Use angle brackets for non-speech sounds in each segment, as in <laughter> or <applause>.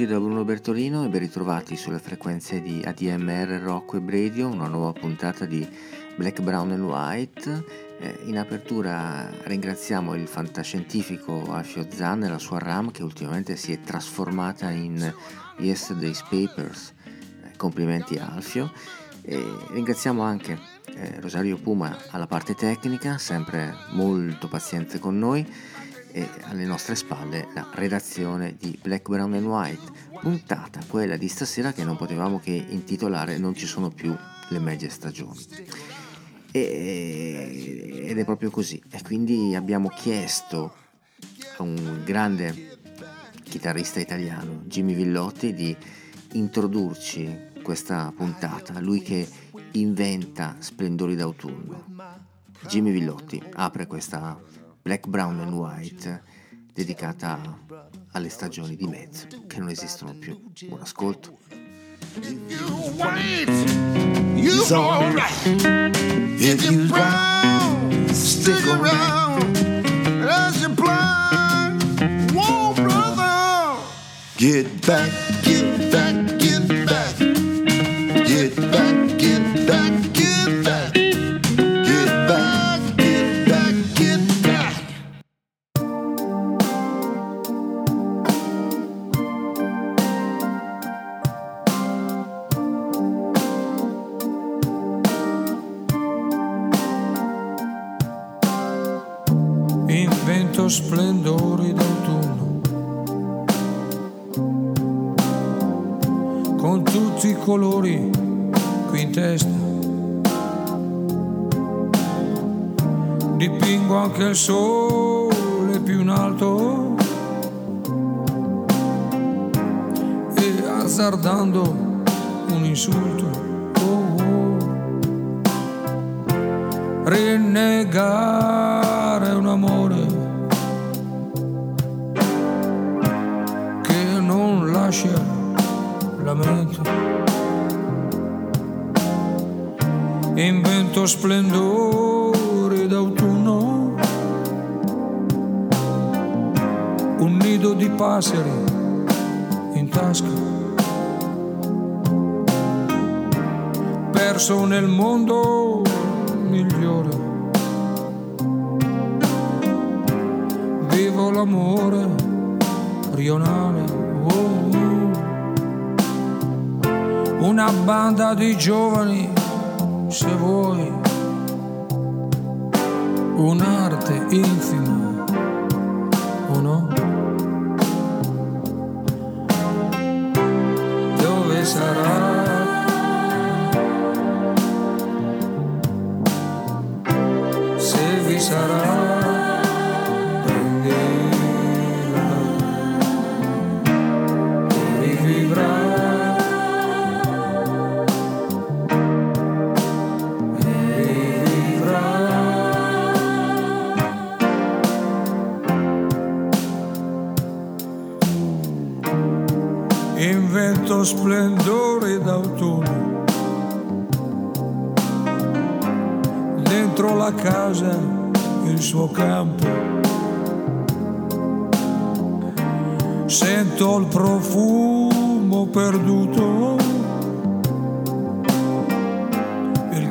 Tutti da Bruno Bertolino e ben ritrovati sulle frequenze di ADMR Rock Web Radio, una nuova puntata di Black, Brown and White. Eh, in apertura ringraziamo il fantascientifico Alfio Zan e la sua RAM che ultimamente si è trasformata in Yesterday's Papers. Eh, complimenti Alfio. E ringraziamo anche eh, Rosario Puma alla parte tecnica, sempre molto paziente con noi e alle nostre spalle la redazione di Black, Brown and White, puntata quella di stasera che non potevamo che intitolare Non ci sono più le medie stagioni. E- ed è proprio così. E quindi abbiamo chiesto a un grande chitarrista italiano, Jimmy Villotti, di introdurci questa puntata, lui che inventa splendori d'autunno. Jimmy Villotti apre questa Black, Brown and White dedicata alle stagioni di mezzo che non esistono più. Buon ascolto. You white, you It's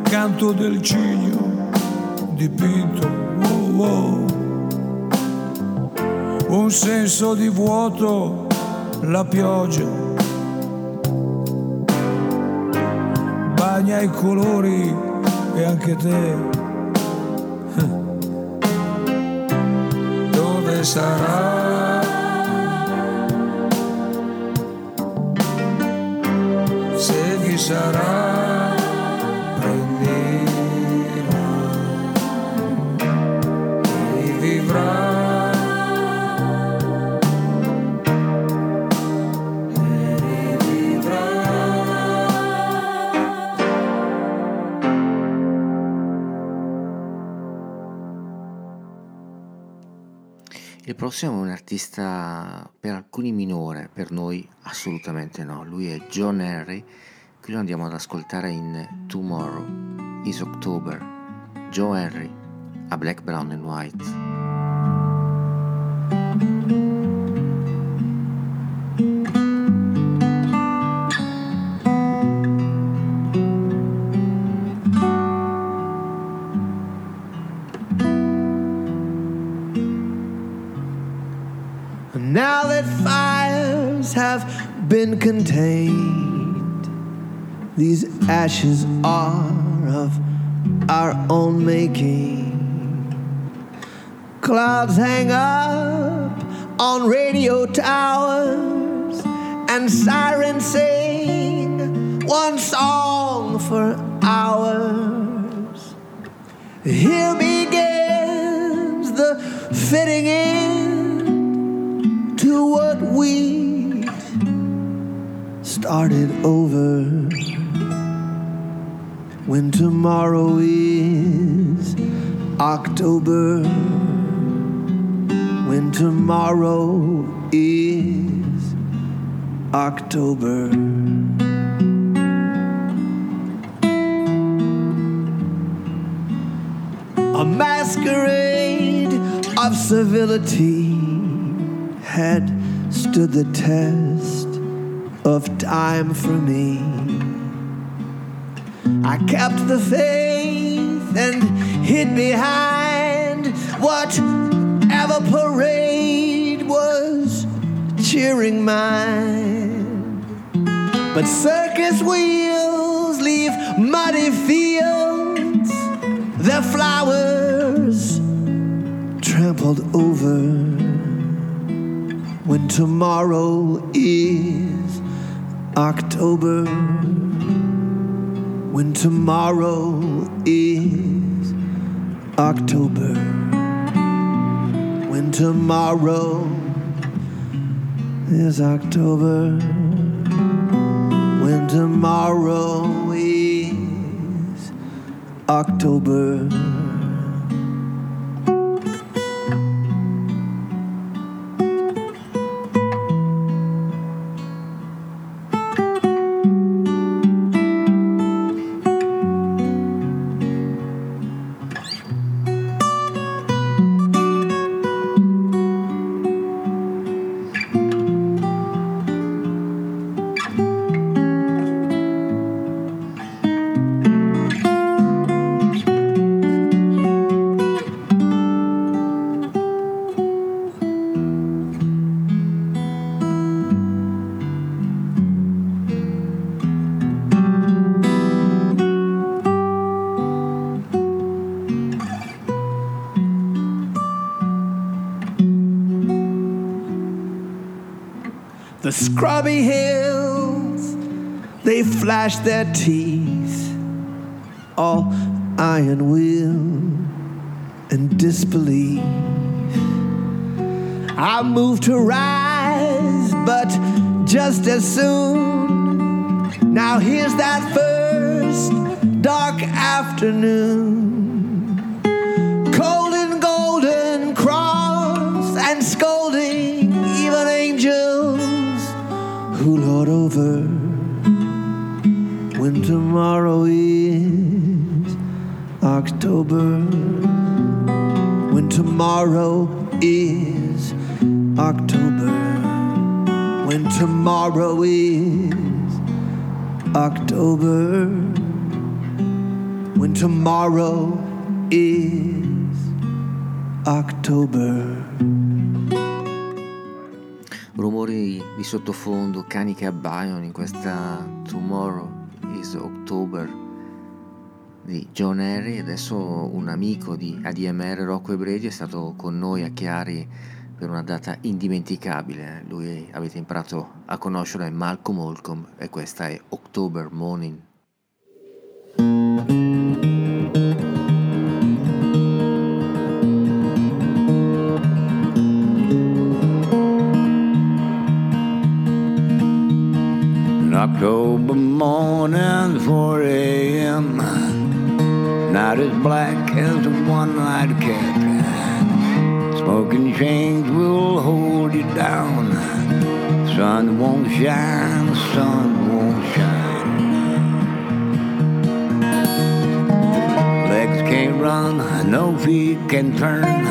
canto del cigno dipinto. Oh, oh. Un senso di vuoto la pioggia bagna i colori e anche te. <laughs> Dove sarà? Se vi sarà, prossimo è un artista per alcuni minore, per noi assolutamente no. Lui è John Henry, qui lo andiamo ad ascoltare in Tomorrow is October. Joe Henry a Black, Brown and White. Been contained, these ashes are of our own making. Clouds hang up on radio towers, and sirens sing one song for hours. Here begins the fitting end to what we started over. When tomorrow is October, when tomorrow is October. A masquerade of civility had stood the test of time for me. I kept the faith and hid behind whatever parade was cheering mine. But circus wheels leave muddy fields, their flowers trampled over. When tomorrow is October, when tomorrow is October, when tomorrow is October, when tomorrow is October. Scrubby hills, they flash their teeth, all iron will and disbelief. I move to rise, but just as soon. Now here's that first dark afternoon. Tomorrow is October. Rumori di sottofondo, cani che abbaiano in questa Tomorrow is October di John Harry. Adesso un amico di ADMR Rocco e Brady è stato con noi a Chiari per una data indimenticabile. Lui avete imparato a conoscerlo è Malcolm Holcomb e questa è October Morning. October morning, 4 a.m. Night as black as a one-night cat. Smoking chains will hold you down. Sun won't shine, sun won't shine. Legs can't run, no feet can turn.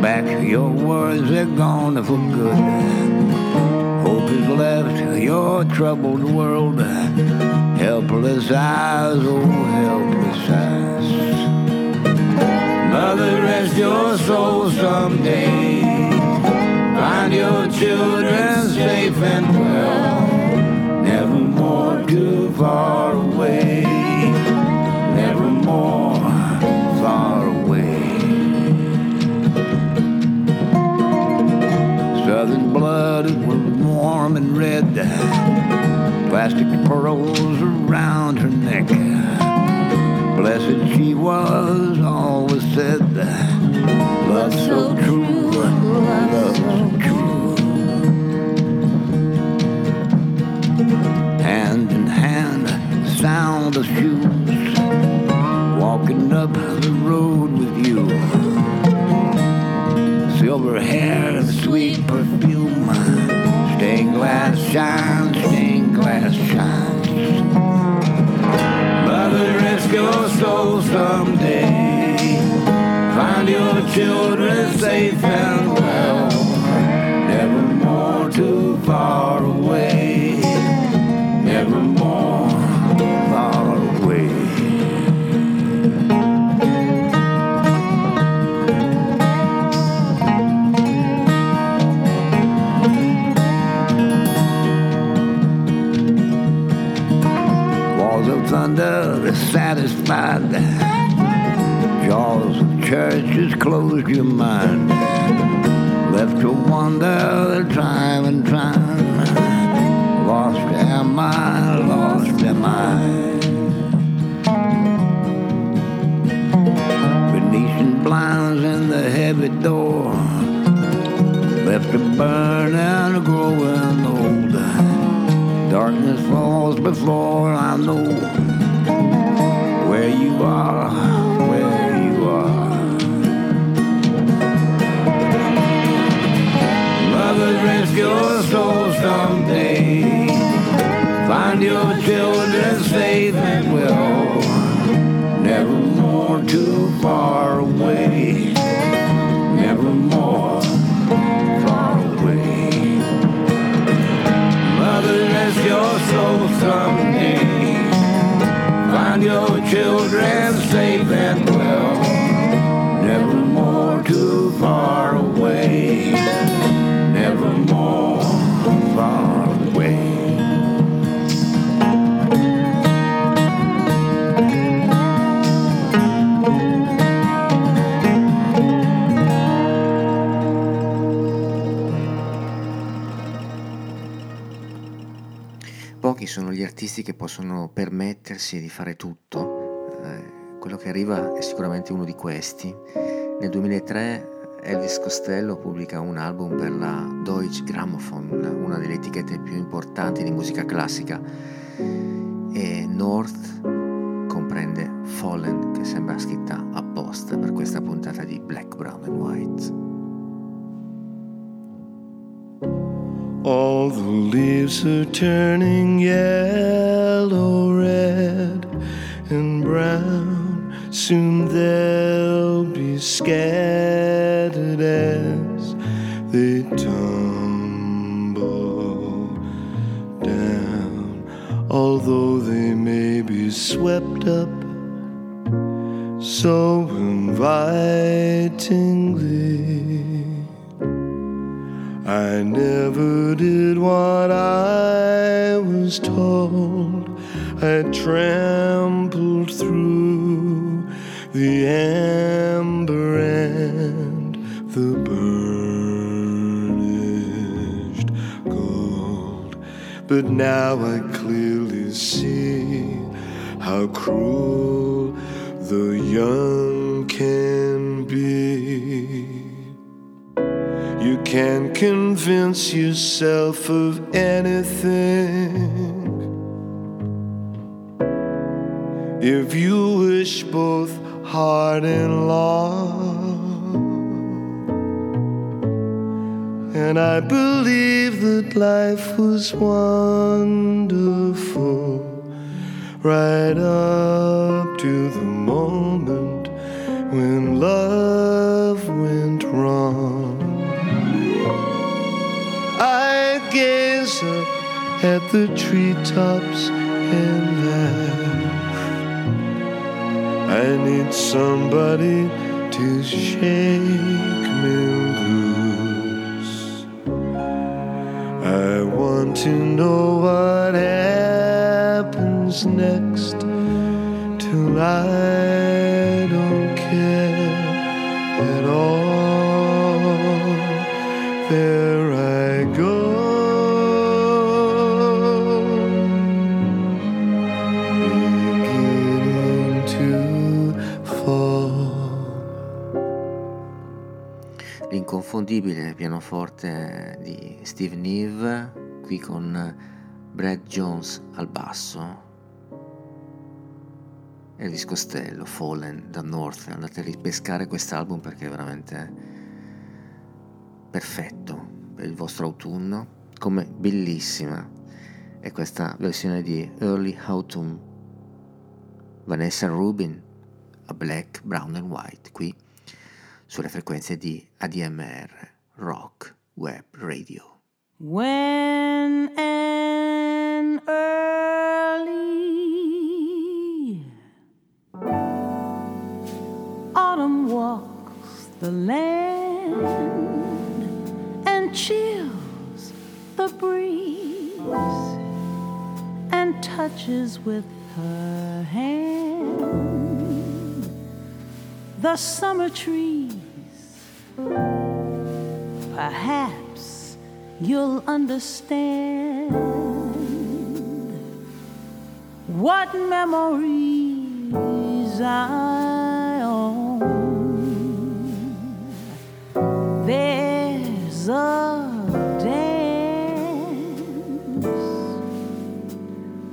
Back your words are gone for good. Is left your troubled world. Helpless eyes, oh helpless eyes. Mother, rest your soul someday. Find your children safe and well. Never more too far away. Never more far away. Southern blood Plastic pearls around her neck. Blessed she was, always said. Love so true, love so true. Hand in hand, sound of shoes. Walking up the road with you silver hair, and sweet perfume. Stained glass shines, your soul someday. Find your children safe and satisfied. Jaws of churches closed your mind. Left to wander the time and time. Lost am I, lost am I. Venetian blinds in the heavy door. Left to burn and growing old. Darkness falls before I know someday. Artisti che possono permettersi di fare tutto. Eh, quello che arriva è sicuramente uno di questi. Nel 2003 Elvis Costello pubblica un album per la Deutsche Grammophon, una delle etichette più importanti di musica classica, e North comprende Fallen, che sembra scritta apposta per questa puntata di Black, Brown and White. All the leaves are turning yellow, red, and brown. Soon they'll be scattered as they tumble down. Although they may be swept up so invitingly. I never did what I was told. I trampled through the amber and the burnished gold. But now I clearly see how cruel the young can be. You can convince yourself of anything if you wish both hard and long. And I believe that life was wonderful right up to the moment when love went wrong. Gaze up at the treetops and laugh. I need somebody to shake me loose. I want to know what happens next till I L'inconfondibile pianoforte di Steve Neve, qui con Brad Jones al basso. Elvis Costello, Fallen da North. Andate a ripescare quest'album perché è veramente perfetto per il vostro autunno. Come bellissima è questa versione di Early Autumn. Vanessa Rubin a Black, Brown and White qui sulle frequenze di ADMR Rock Web Radio. When early autumn walks the land and chills the breeze and touches with her hand the summer trees perhaps you'll understand what memories I own. There's a dance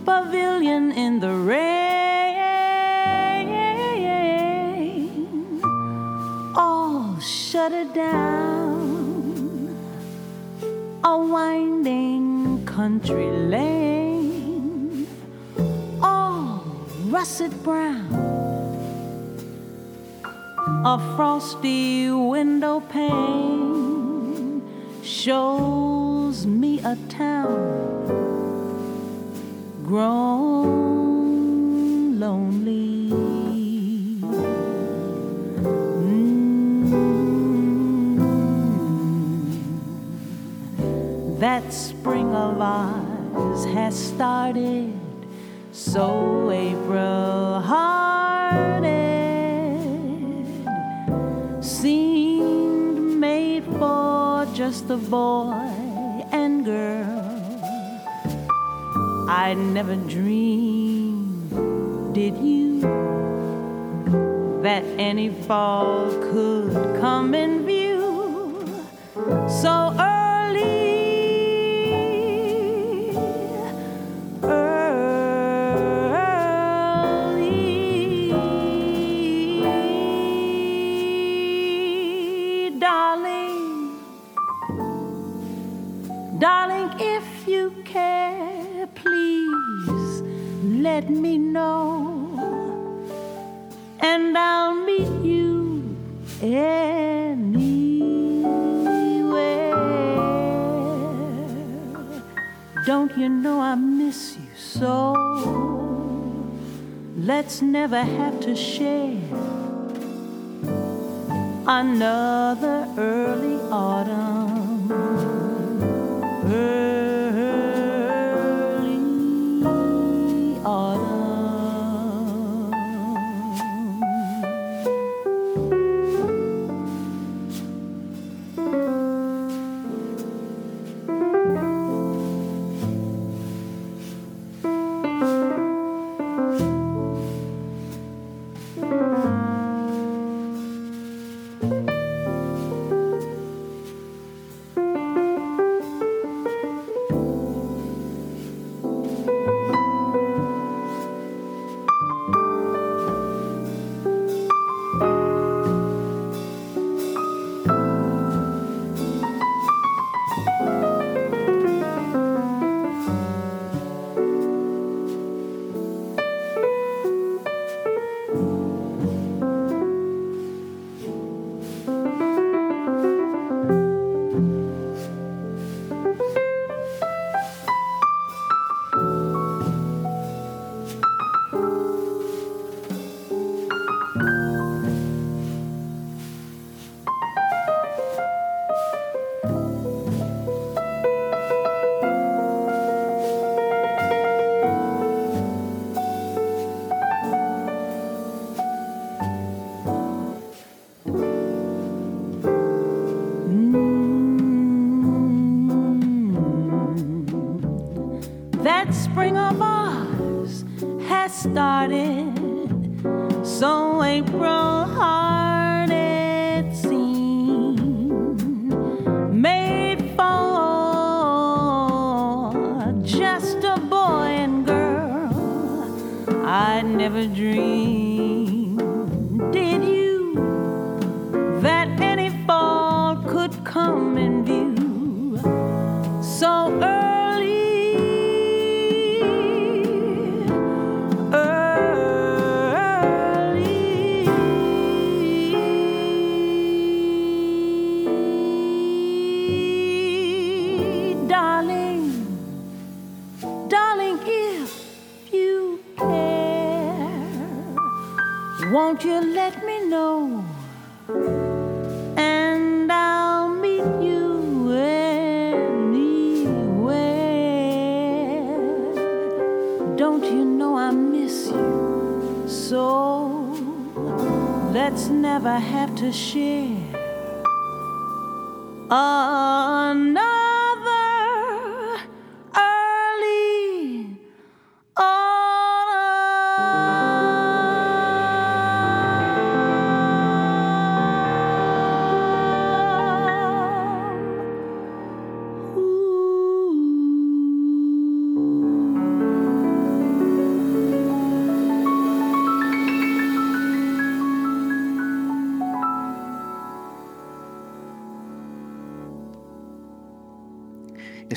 pavilion in the rain, down a winding country lane, all russet brown. A frosty window pane shows me a town grown That spring of ours has started so April hearted seemed made for just a boy and girl. I never dreamed, did you, that any fall could come in view so early? never have to share another early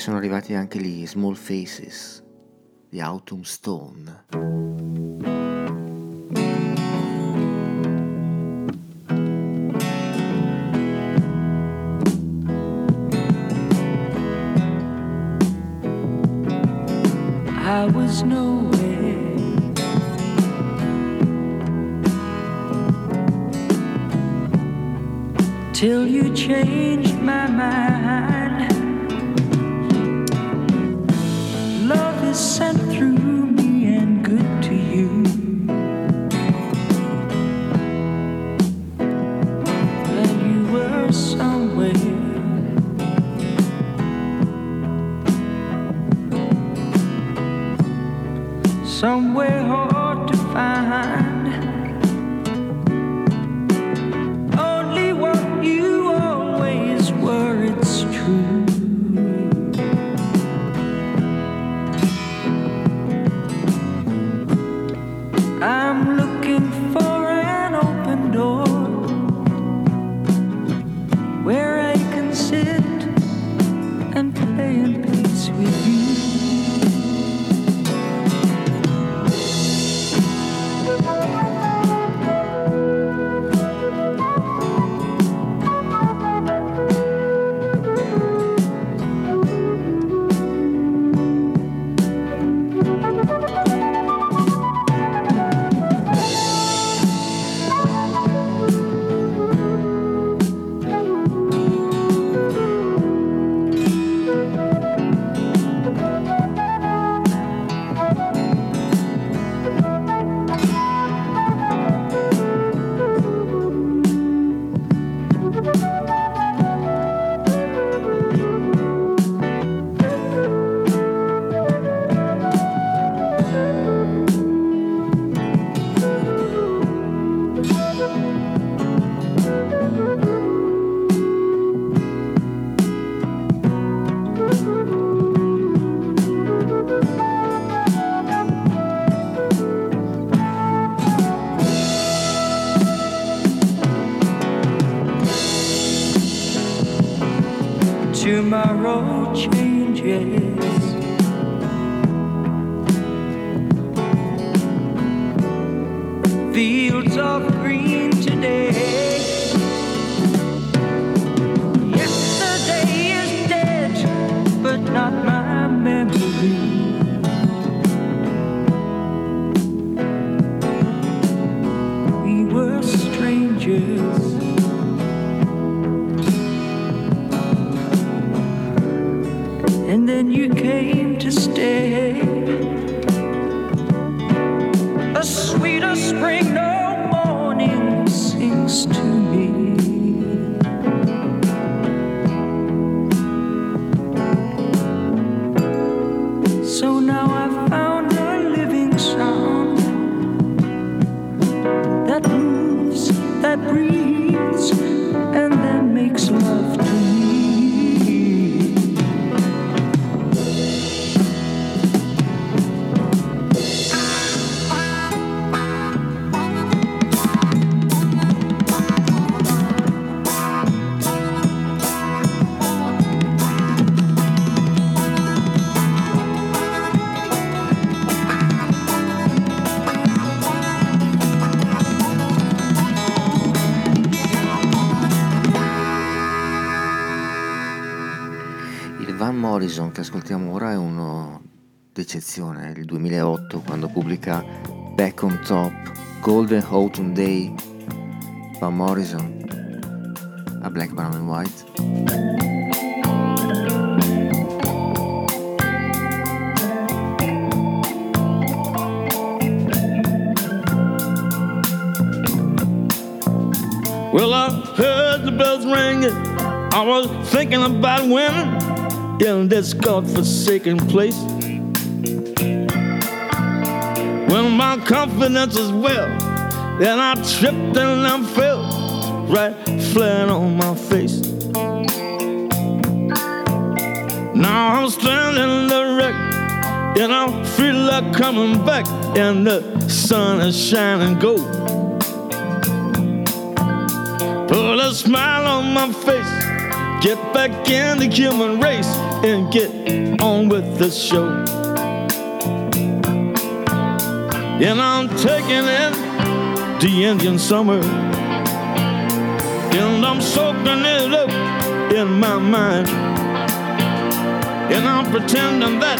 sono arrivati anche gli Small Faces, gli Autumn Stone. I was nowhere. Till you changed. Che ascoltiamo ora è uno d'eccezione, il 2008 quando pubblica Back on Top, Golden Autumn Day, Van Morrison a Black, Brown and White. Well, I heard the bells ringing. I was thinking about women in this godforsaken place. When my confidence is well, then I tripped and I fell right flat on my face. Now I'm standing erect, and I feel like coming back, and the sun is shining gold. Put a smile on my face. Get back in the human race and get on with the show. And I'm taking in the Indian summer. And I'm soaking it up in my mind. And I'm pretending that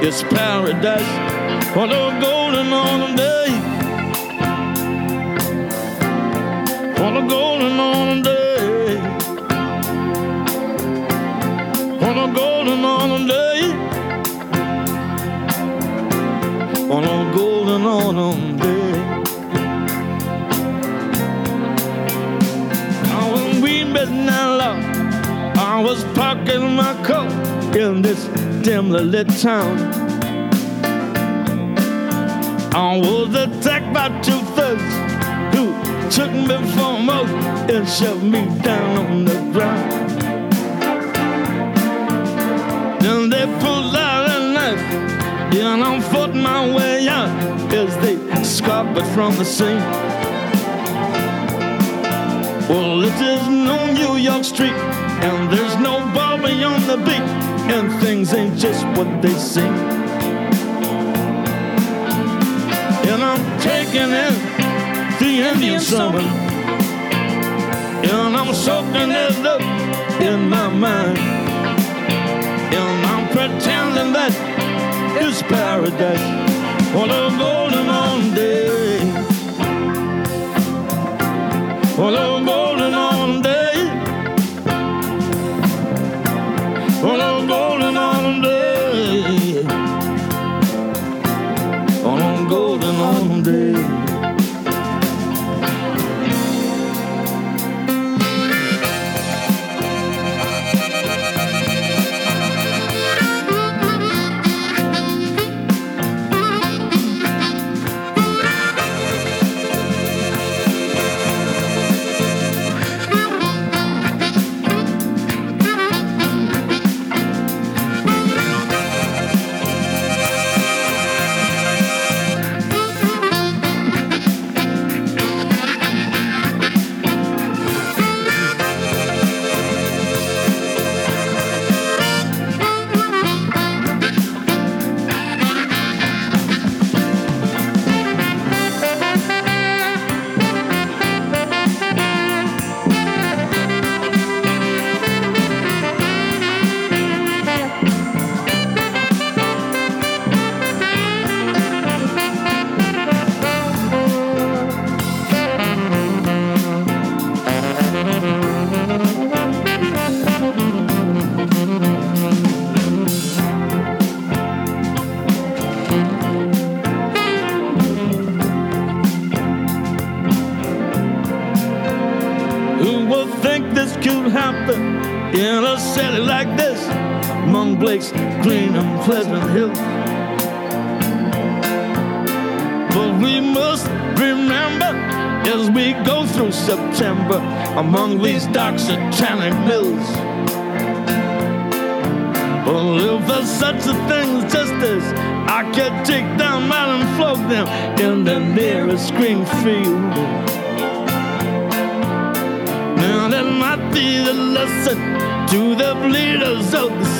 it's paradise on a golden autumn day. on a golden autumn day. On a golden autumn day. Now when we met now, love, I was parking my car in this dimly lit town. I was attacked by two thugs who took me for a moat and shoved me down on the ground. Then they pulled out a knife, and I'm fought my way out as they scarped it from the scene. Well, this is no New York street, and there's no Bobby on the beat, and things ain't just what they seem. And I'm taking in the Indian summer. And I'm soaking it up in my mind. And I'm pretending that it's paradise on a golden autumn day. On a golden autumn day. On a golden autumn day. On a golden autumn day.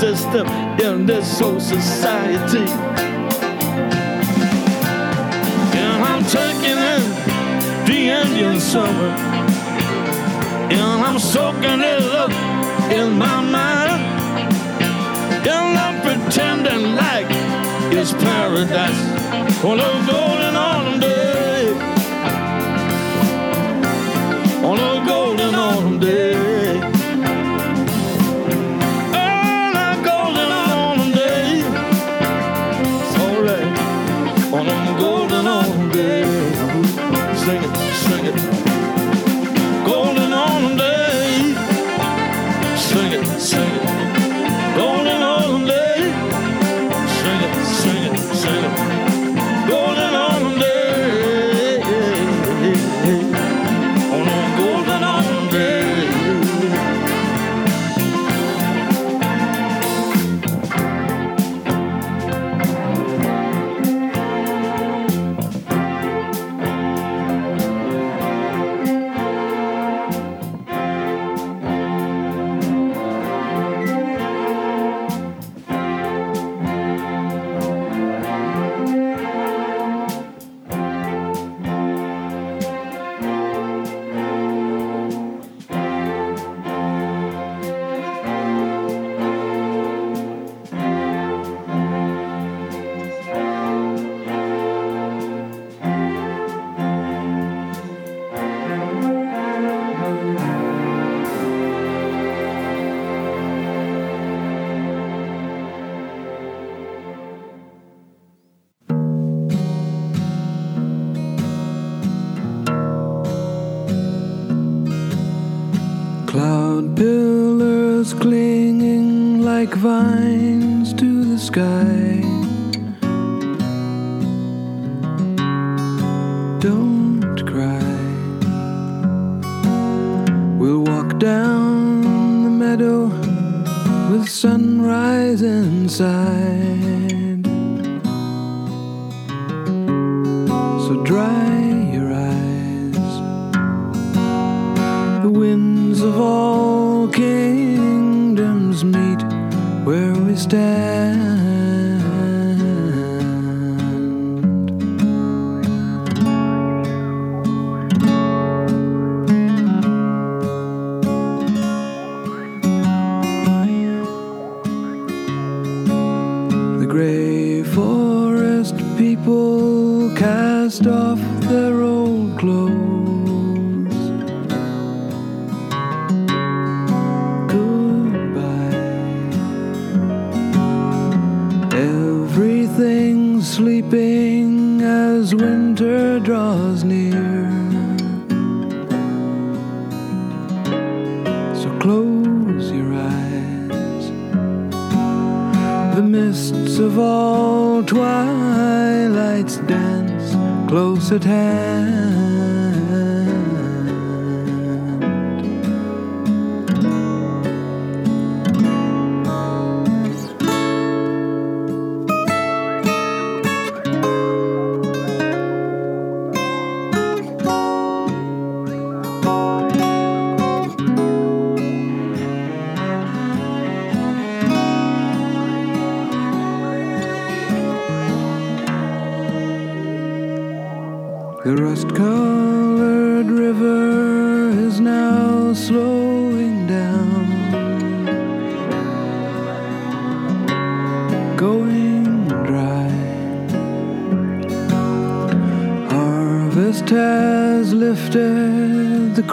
system in this whole society. And I'm taking in the Indian summer. And I'm soaking it up in my mind. And I'm pretending like it's paradise. On a golden autumn day. On a golden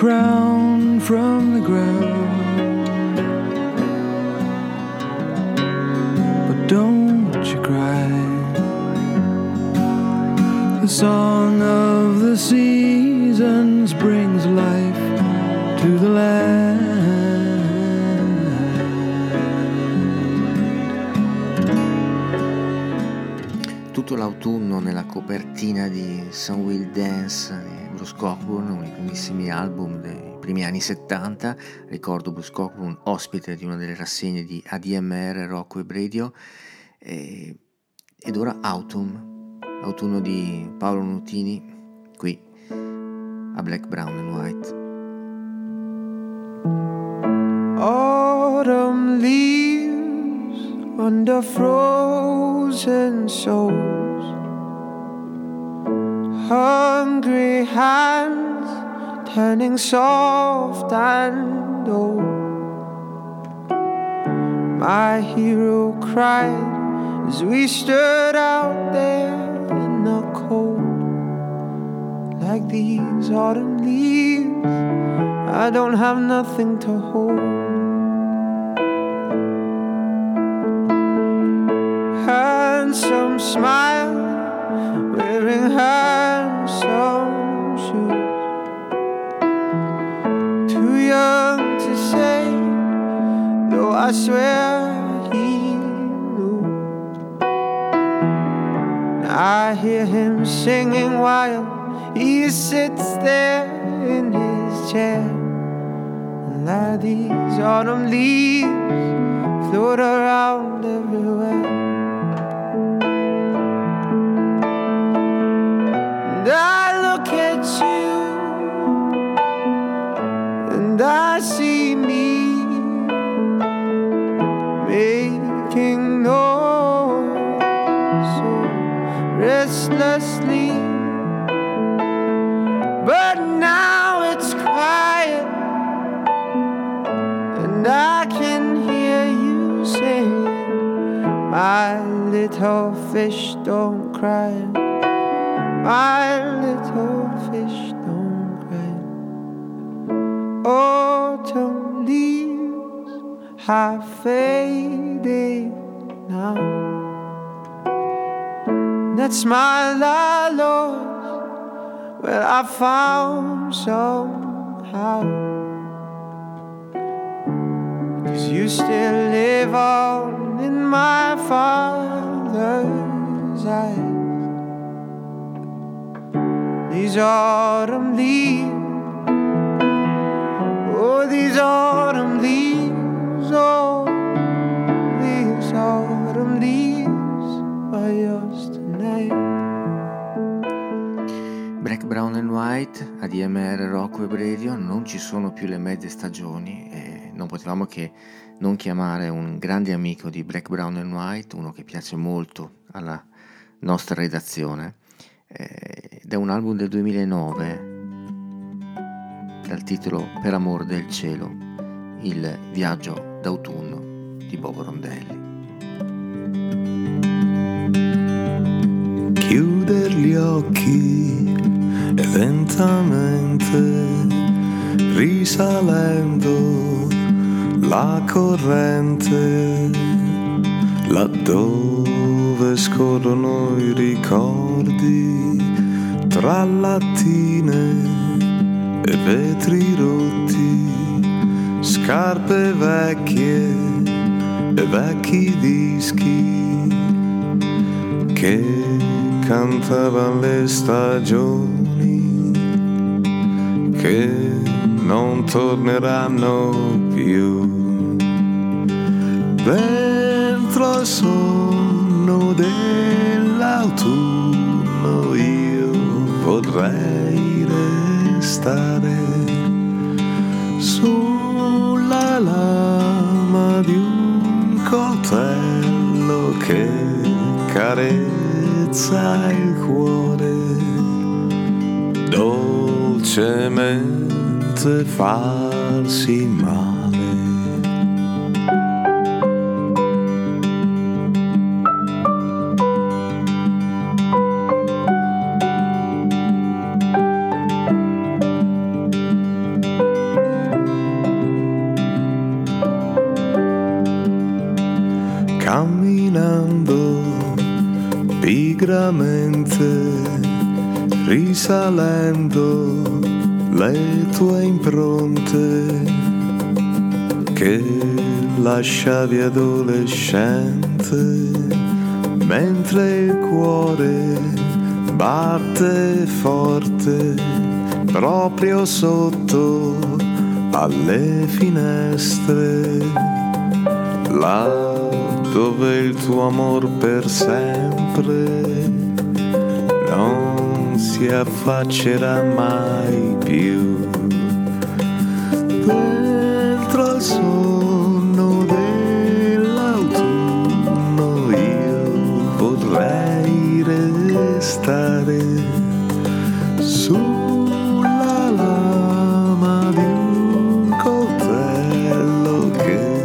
crown from the ground. But don't you cry. The song of the seasons brings life to the land. Tutto l'autunno nella copertina di Some Will Dance di Bruce Cockburn primissimi album dei primi anni 70. Ricordo Bruce Cockburn ospite di una delle rassegne di ADMR, Rocco e Radio. E, ed ora Autumn, autunno di Paolo Nutini, qui a Black, Brown and White. Autumn leaves under frozen souls. Hungry hands turning soft and old. My hero cried as we stood out there in the cold. Like these autumn leaves, I don't have nothing to hold. handsome smile, wearing handsome I swear he knew. I hear him singing while he sits there in his chair. And like these autumn leaves float around everywhere. And I restlessly. But now it's quiet and I can hear you singing, My little fish don't cry. My little fish don't cry. Autumn leaves have faded now. That smile I lost, well, I found somehow. Cause you still live on in my father's eyes. These autumn leaves, oh, these autumn leaves, oh, these autumn leaves are yours tonight. Black, Brown and White, ADMR, Rocco e Radio, non ci sono più le mezze stagioni e non potevamo che non chiamare un grande amico di Black, Brown and White, uno che piace molto alla nostra redazione, ed è un album del 2009 dal titolo Per amor del cielo, il viaggio d'autunno di Bobo Rondelli. Chiuder gli occhi e lentamente risalendo la corrente laddove scorrono i ricordi tra lattine e vetri rotti scarpe vecchie e vecchi dischi che cantavan le stagioni che non torneranno più. Dentro al sonno dell'autunno io vorrei restare sulla lama di un coltello che carezza il cuore dolcemente farsi male. Pigramente, risalendo le tue impronte che lasciavi adolescente mentre il cuore batte forte proprio sotto alle finestre, là dove il tuo amor per sempre non si affaccerà mai più. Dentro al sonno dell'autunno io vorrei restare sulla lama di un coltello che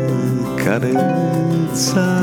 carezza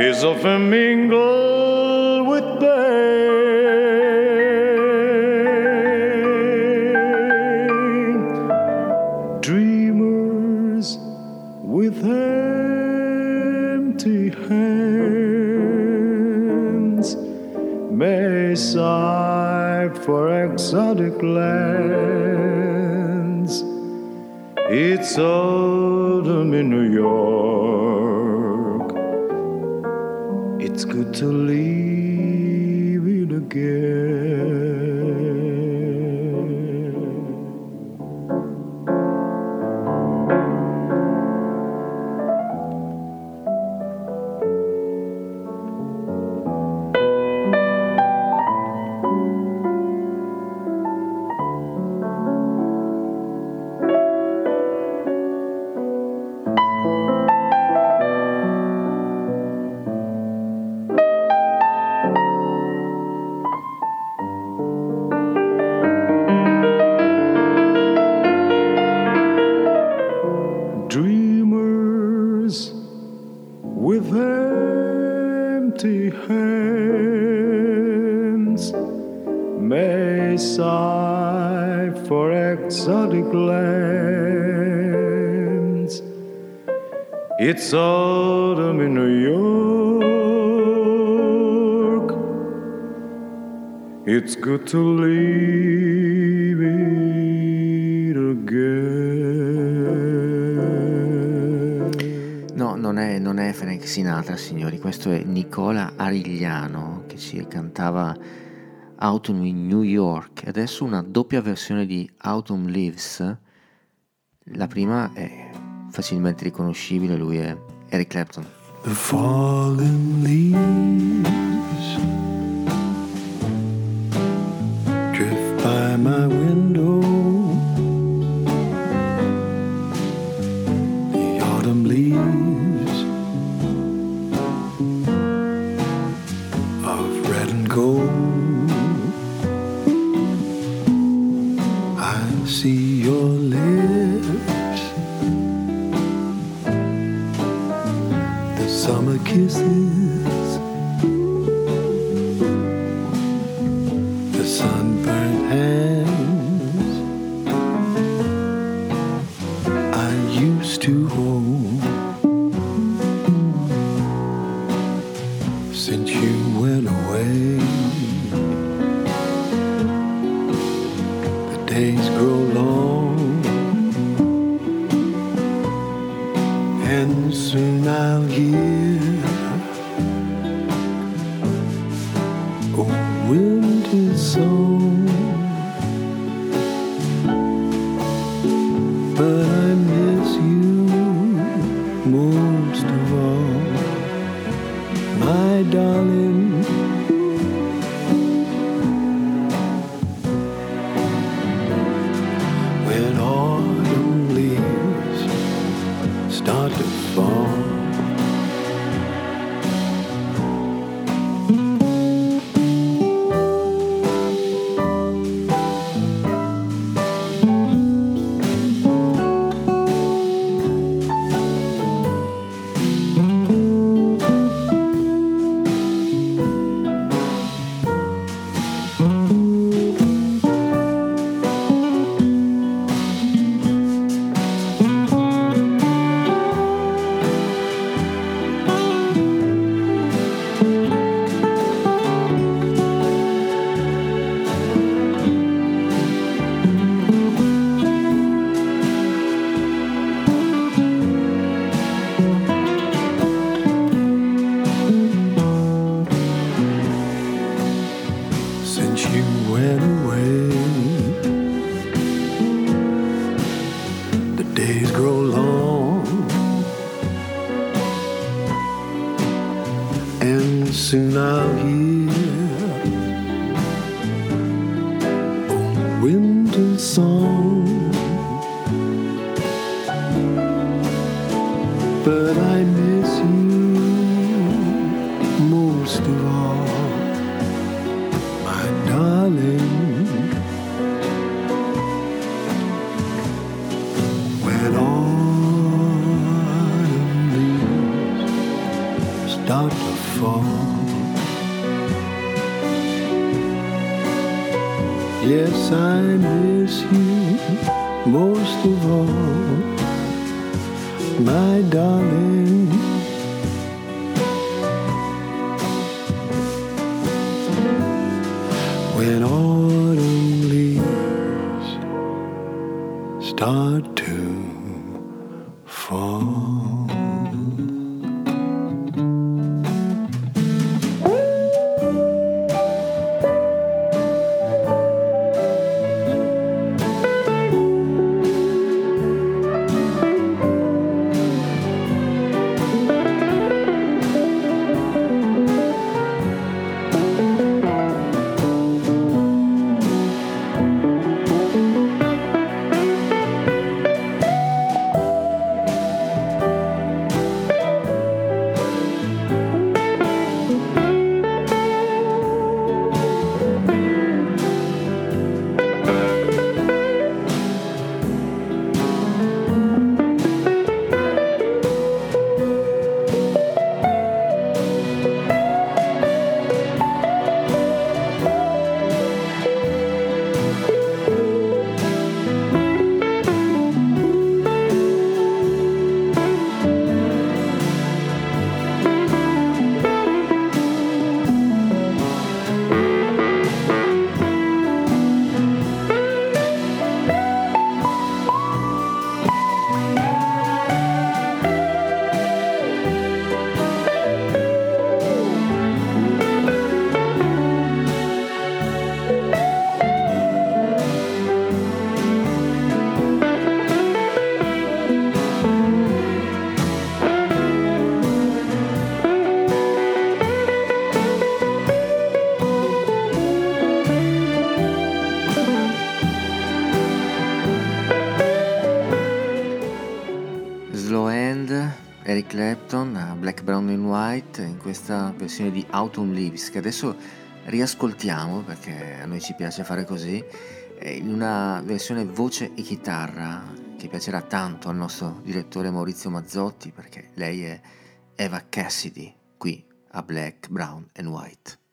is often mingled with pain. Dreamers with empty hands may sigh for exotic lands. It's autumn to leave signori, questo è Nicola Arigliano che ci cantava Autumn in New York. Adesso una doppia versione di Autumn Leaves. La prima è facilmente riconoscibile, lui è Eric Clapton. The fallen leaves drift by my window. Days grow long, Burton a Black, Brown and White in questa versione di Autumn Leaves che adesso riascoltiamo perché a noi ci piace fare così eh, in una versione voce e chitarra che piacerà tanto al nostro direttore Maurizio Mazzotti perché lei è Eva Cassidy qui a Black, Brown and White.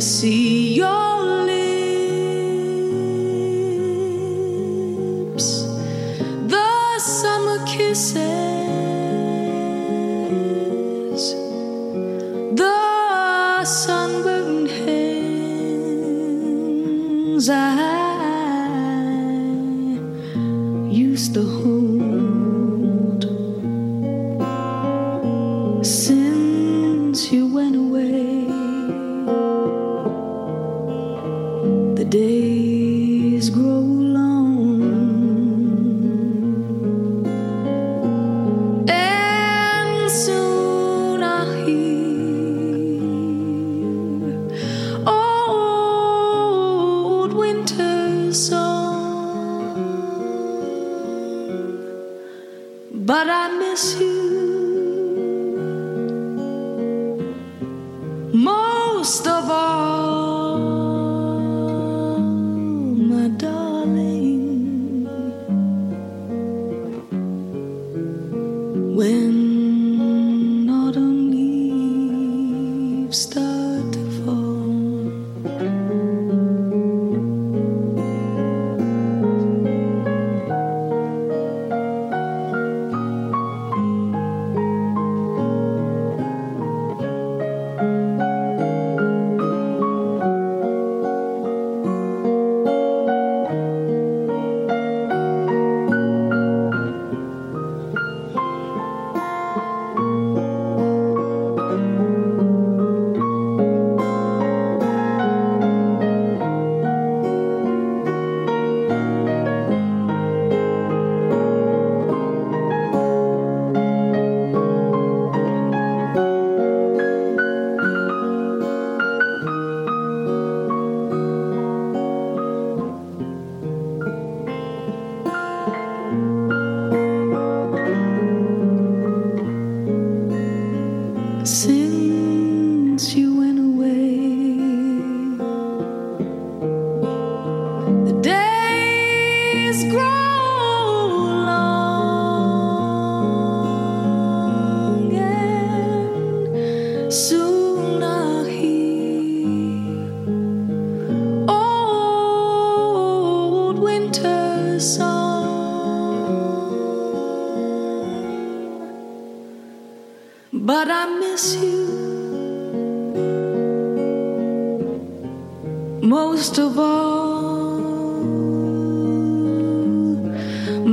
see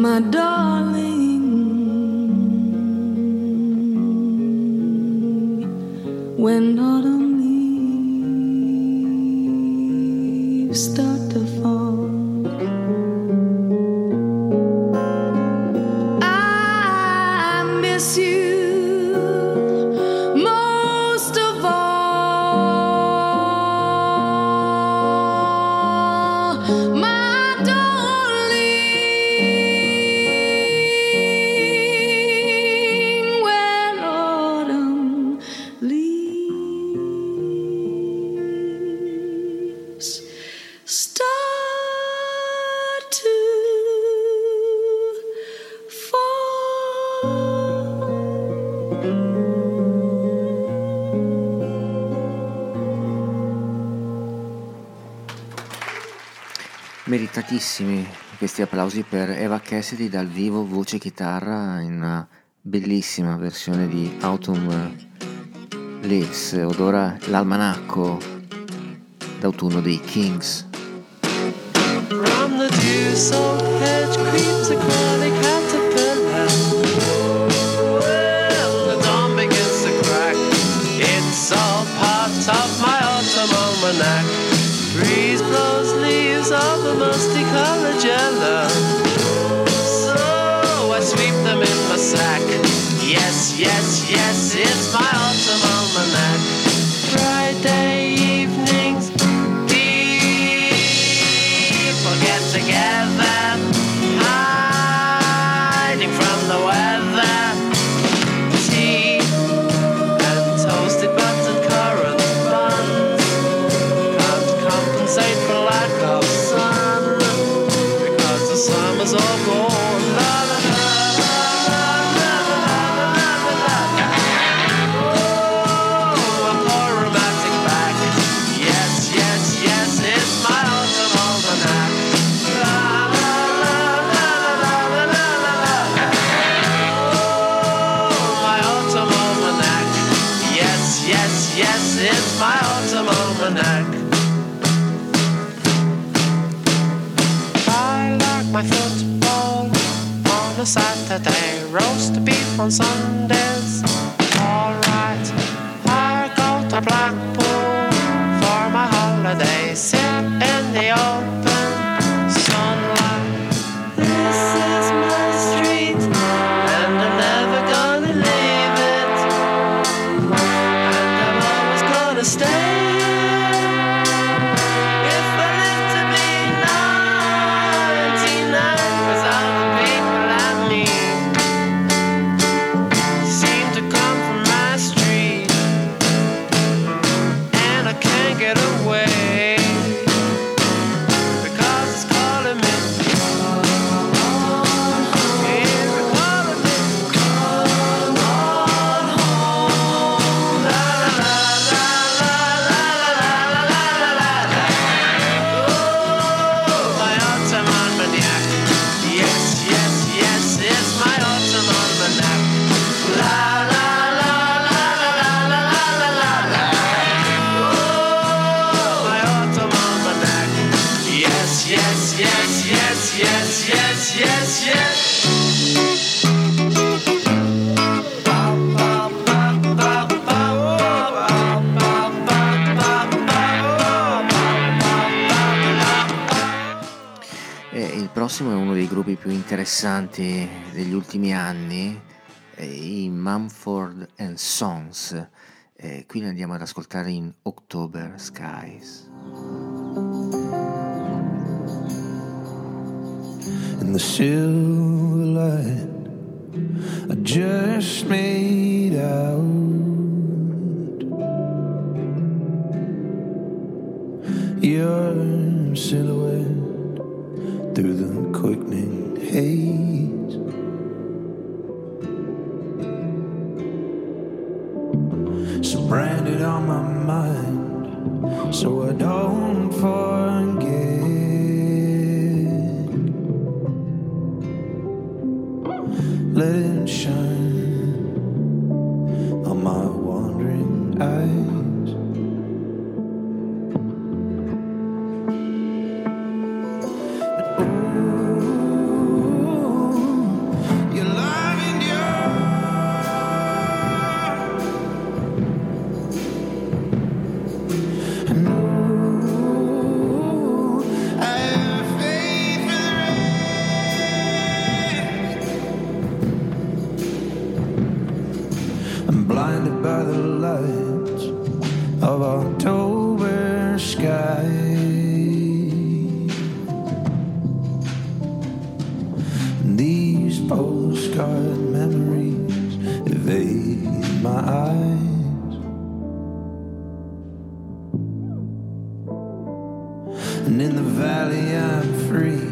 my darling, when autumn. questi applausi per Eva Cassidy dal vivo, voce chitarra, in una bellissima versione di Autumn eh, Leaves, odora l'almanacco d'autunno dei Kings. From the deer. Yes, yes, yes, it's my autumn almanac. on song. interessanti degli ultimi anni, eh, i Mumford and Sons, eh, qui li andiamo ad ascoltare in October Skies. In the silver light I just made out. Your silhouette. invade my eyes. And in the valley, I'm free.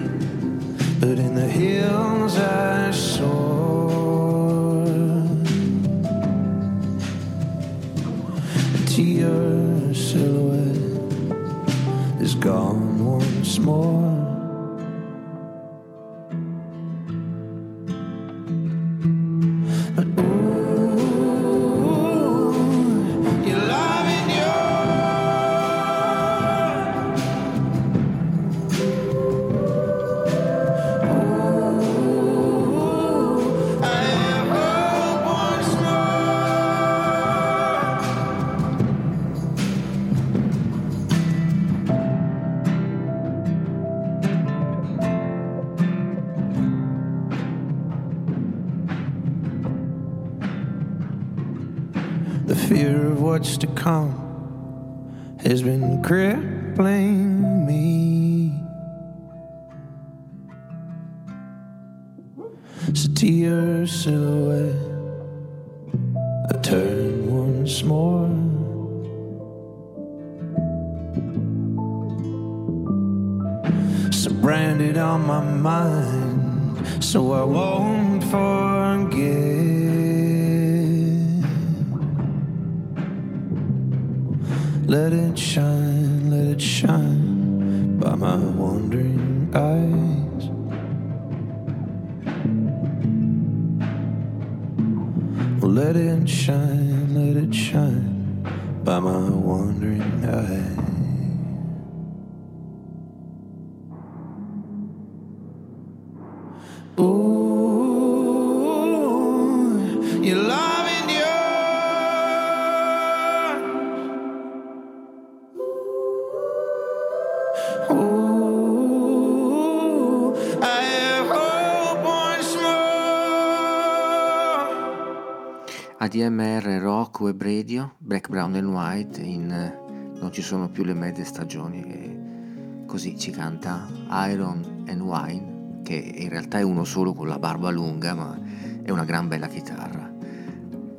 Q Bredio, Black, Brown and White, in eh, Non ci sono più le mezze stagioni e così ci canta Iron and Wine che in realtà è uno solo con la barba lunga ma è una gran bella chitarra.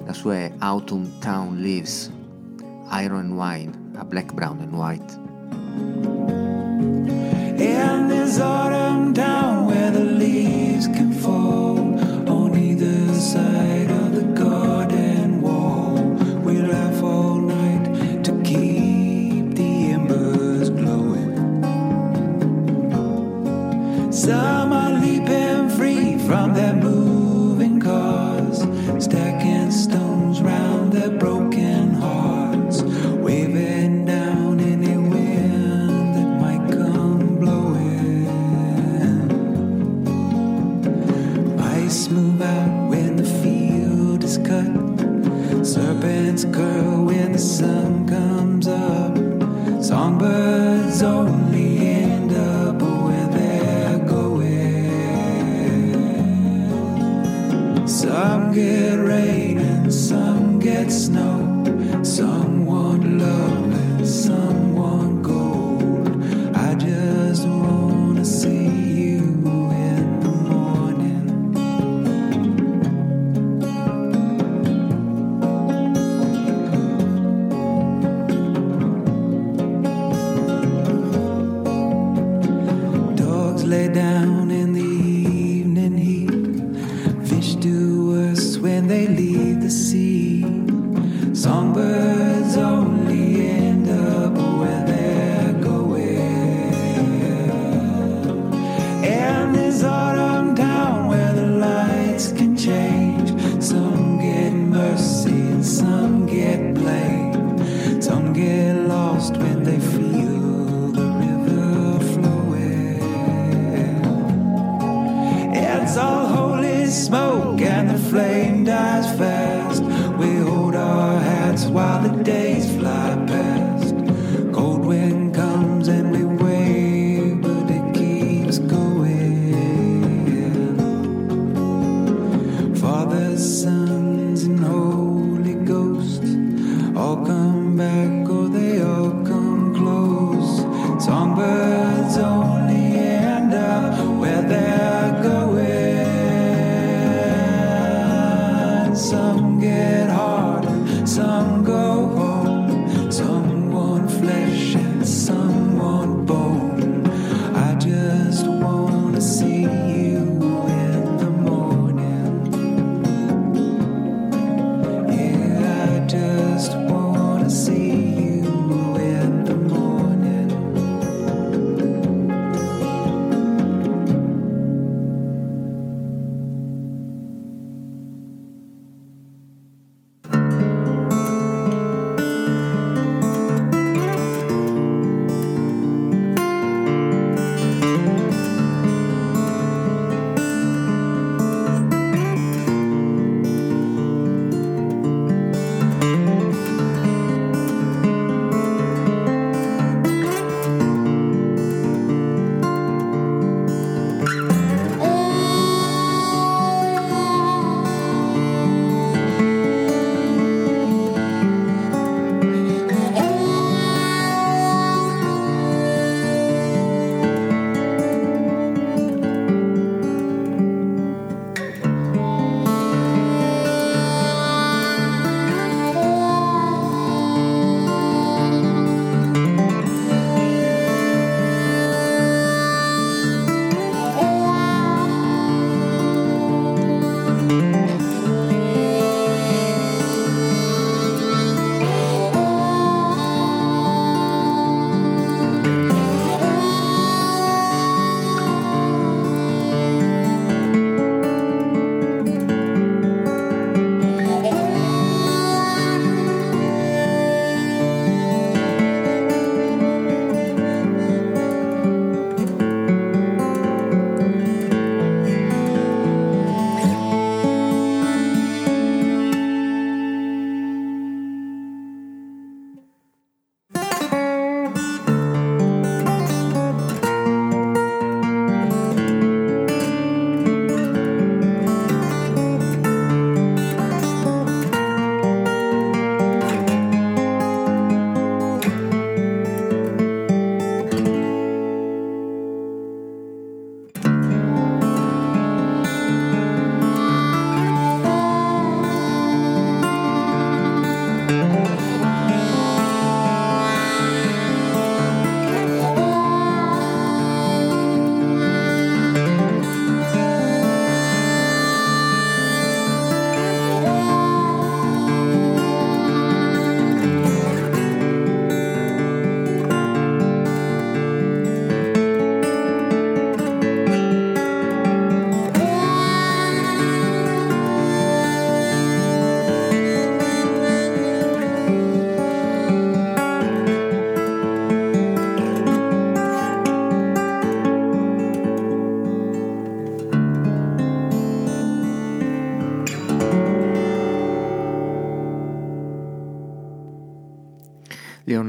La sua è Autumn Town Leaves, Iron and Wine a Black, Brown and White. E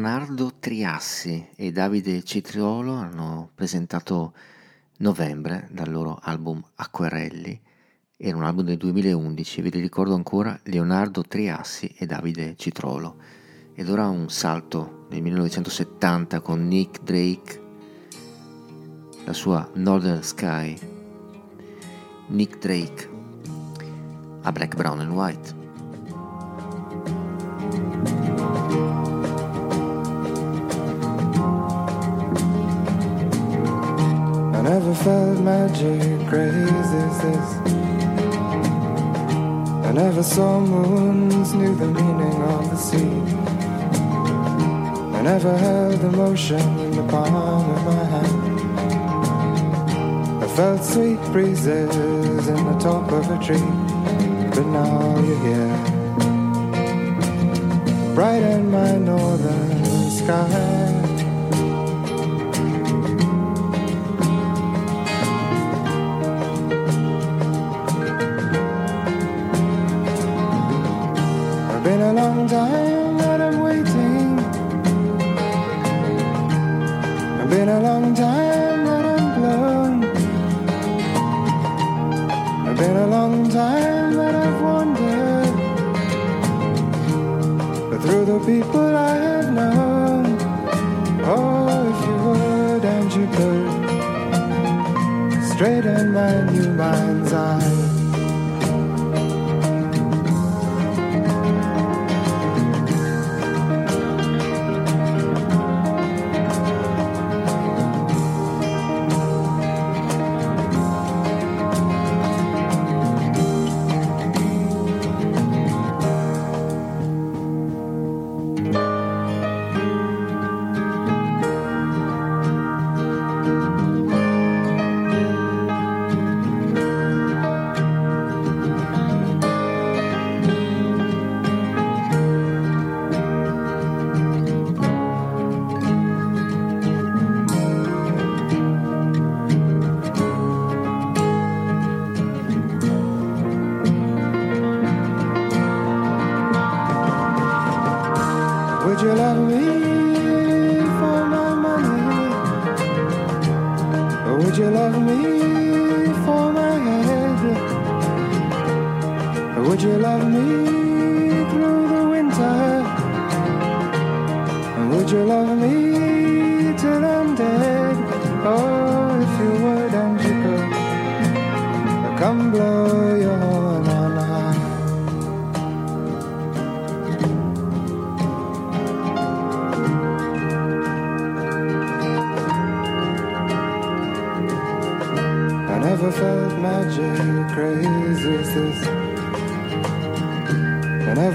Leonardo Triassi e Davide Citriolo hanno presentato Novembre dal loro album Acquerelli. Era un album del 2011, ve li ricordo ancora, Leonardo Triassi e Davide Citrolo. Ed ora un salto nel 1970 con Nick Drake, la sua Northern Sky. Nick Drake a Black, Brown and White. Felt magic as this. I never saw moons, knew the meaning of the sea. I never held emotion in the palm of my hand. I felt sweet breezes in the top of a tree, but now you're here. Brighten my northern sky. Long time that I'm waiting. It's been a long time that I'm blown. It's been a long time that I've wandered. But through the people I have known, oh, if you would and you could, straighten my new mind's eye.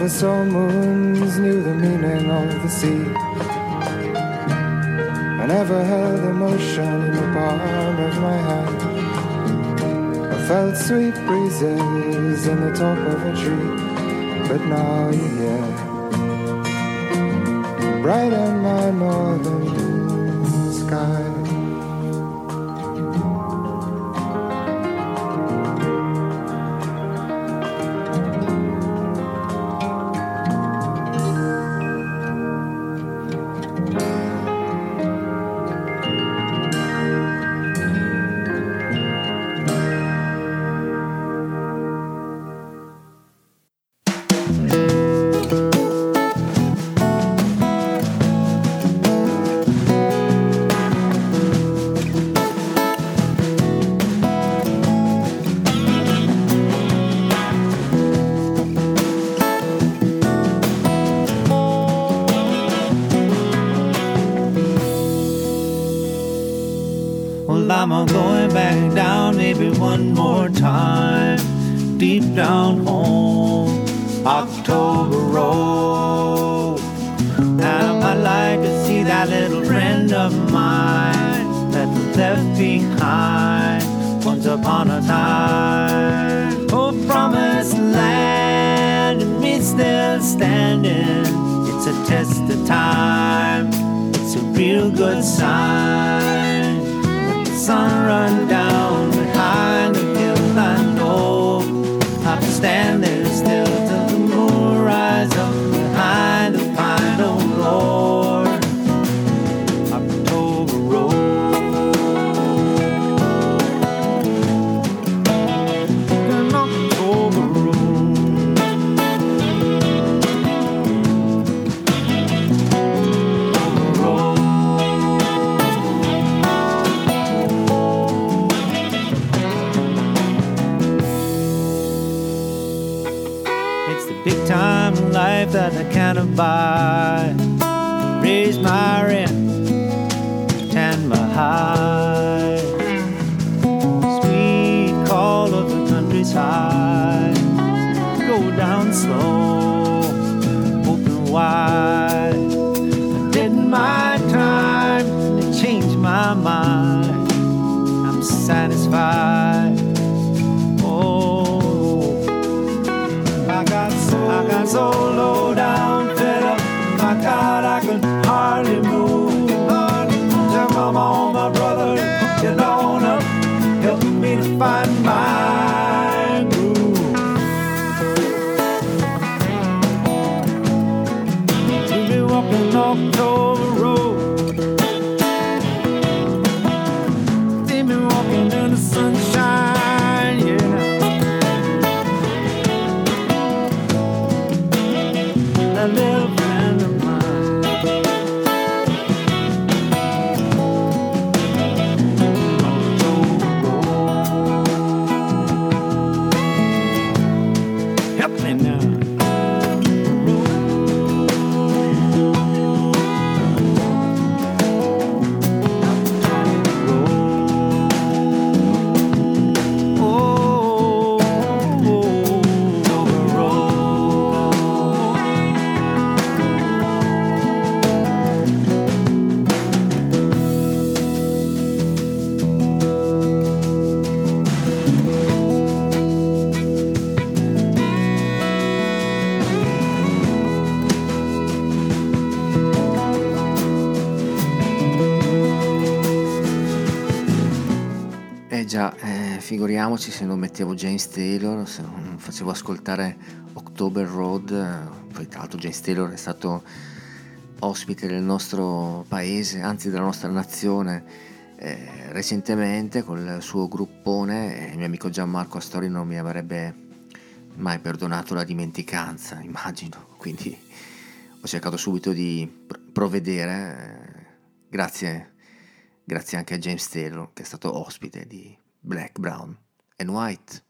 Never moons, knew the meaning of the sea. I never held emotion in the palm of my hand. I felt sweet breezes in the top of a tree, but now you're here. Bright in my northern sky. Figuriamoci se non mettevo James Taylor, se non facevo ascoltare October Road, eh, poi tra l'altro James Taylor è stato ospite del nostro paese, anzi della nostra nazione, eh, recentemente col suo gruppone il mio amico Gianmarco Astori non mi avrebbe mai perdonato la dimenticanza, <laughs> immagino, quindi ho cercato subito di pr- provvedere, eh, grazie, grazie anche a James Taylor che è stato ospite di Black, Brown and White.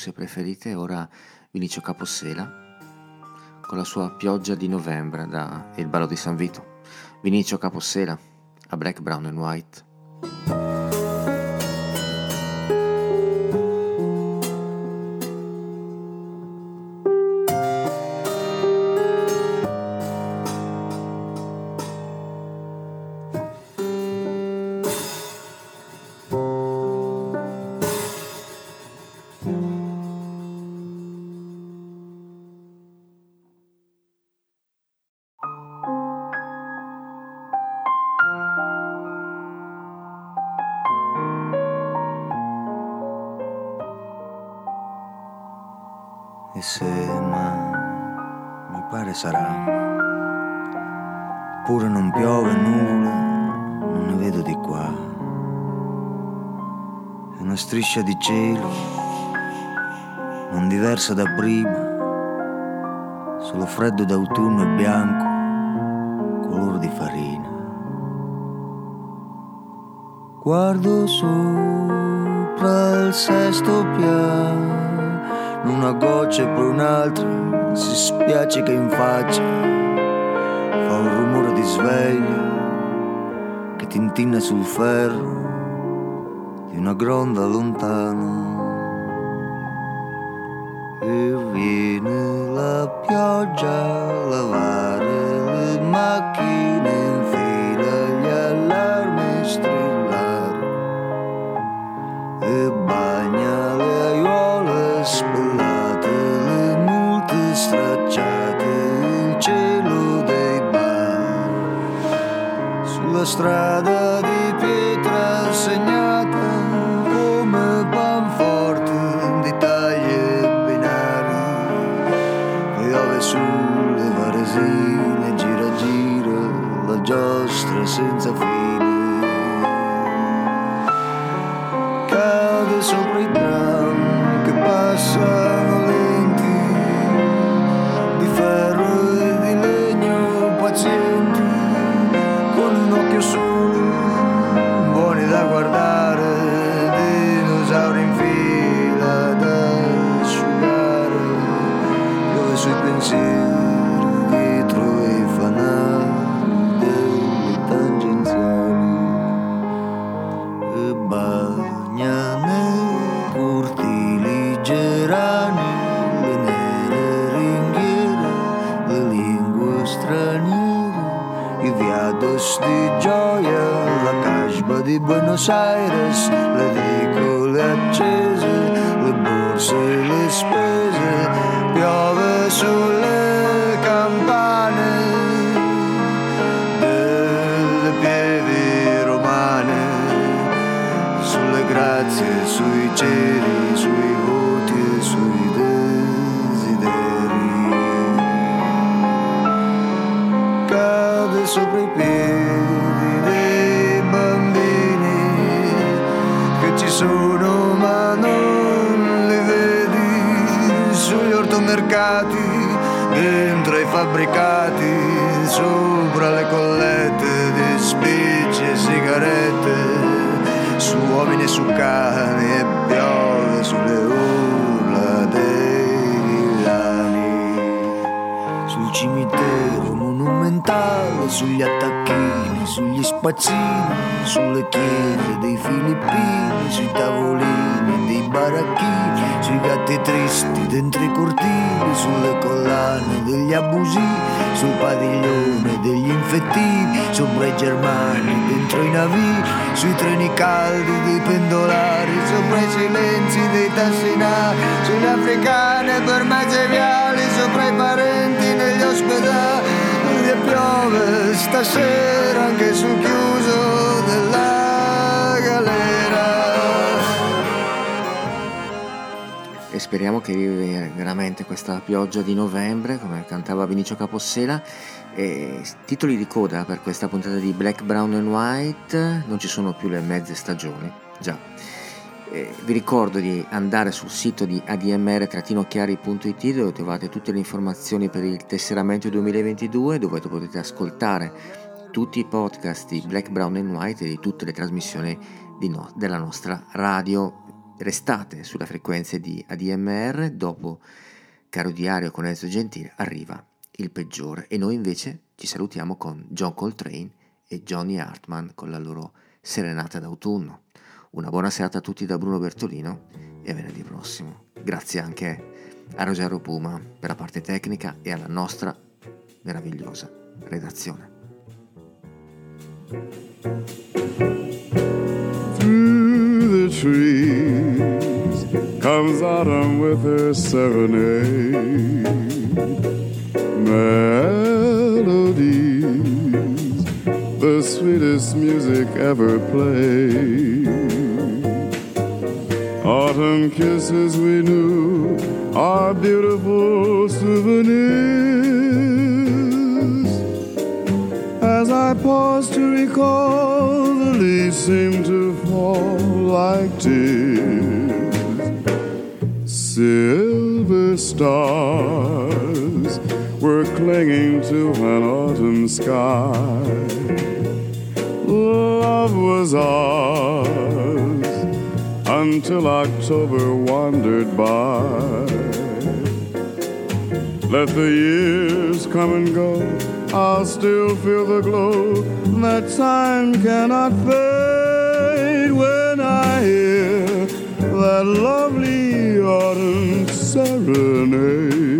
Se preferite, ora Vinicio Capossela con la sua pioggia di novembre da Il ballo di San Vito. Vinicio Capossela a Black, Brown and White. Striscia di cielo, non diversa da prima, solo freddo d'autunno e bianco, color di farina. Guardo sopra il sesto piano, una goccia e poi un'altra, si spiace in faccia, fa un rumore di sveglia che tintinna sul ferro di una gronda lontana. E viene la pioggia a lavare le macchine in fila, gli allarmi strillare e bagna le aiuole spellate, le multe stracciate, il cielo dei bar. Sulla strada Buenos dentro ai fabbricati, sopra le collette di spicci e sigarette, su uomini e su cani e piove sulle urla dei villani, sul cimitero monumentale, sugli attacchini, sugli spazzini, sulle chiese dei filippini, sui tavolini dei baracchini, sui gatti tristi dentro i cortili, sulle collane degli abusivi, sul padiglione degli infettivi, sopra i germani, dentro i navi, sui treni caldi dei pendolari, sopra i silenzi dei tassinari, sulle africane per mezzo ai viali, sopra i parenti negli ospedali. E piove stasera anche sul chiuso della speriamo che vive veramente questa pioggia di novembre, come cantava Vinicio Capossela. E titoli di coda per questa puntata di Black, Brown and White, non ci sono più le mezze stagioni, già. Vi ricordo di andare sul sito di admr-chiari.it dove trovate tutte le informazioni per il tesseramento 2022, dove potete ascoltare tutti i podcast di Black, Brown and White e di tutte le trasmissioni no- della nostra radio restate sulle frequenze di ADMR, dopo Caro Diario con Enzo Gentile arriva il peggiore e noi invece ci salutiamo con John Coltrane e Johnny Hartman con la loro Serenata d'autunno. Una buona serata a tutti da Bruno Bertolino e a venerdì prossimo. Grazie anche a Rosario Puma per la parte tecnica e alla nostra meravigliosa redazione. Through the trees comes autumn with her serenade. Melodies, the sweetest music ever played. Autumn kisses we knew are beautiful souvenirs. As I pause to recall, the leaves seem to fall like tears. Silver stars were clinging to an autumn sky. Love was ours until October wandered by. Let the years come and go, I'll still feel the glow that time cannot fade when I hear that lovely autumn serenade.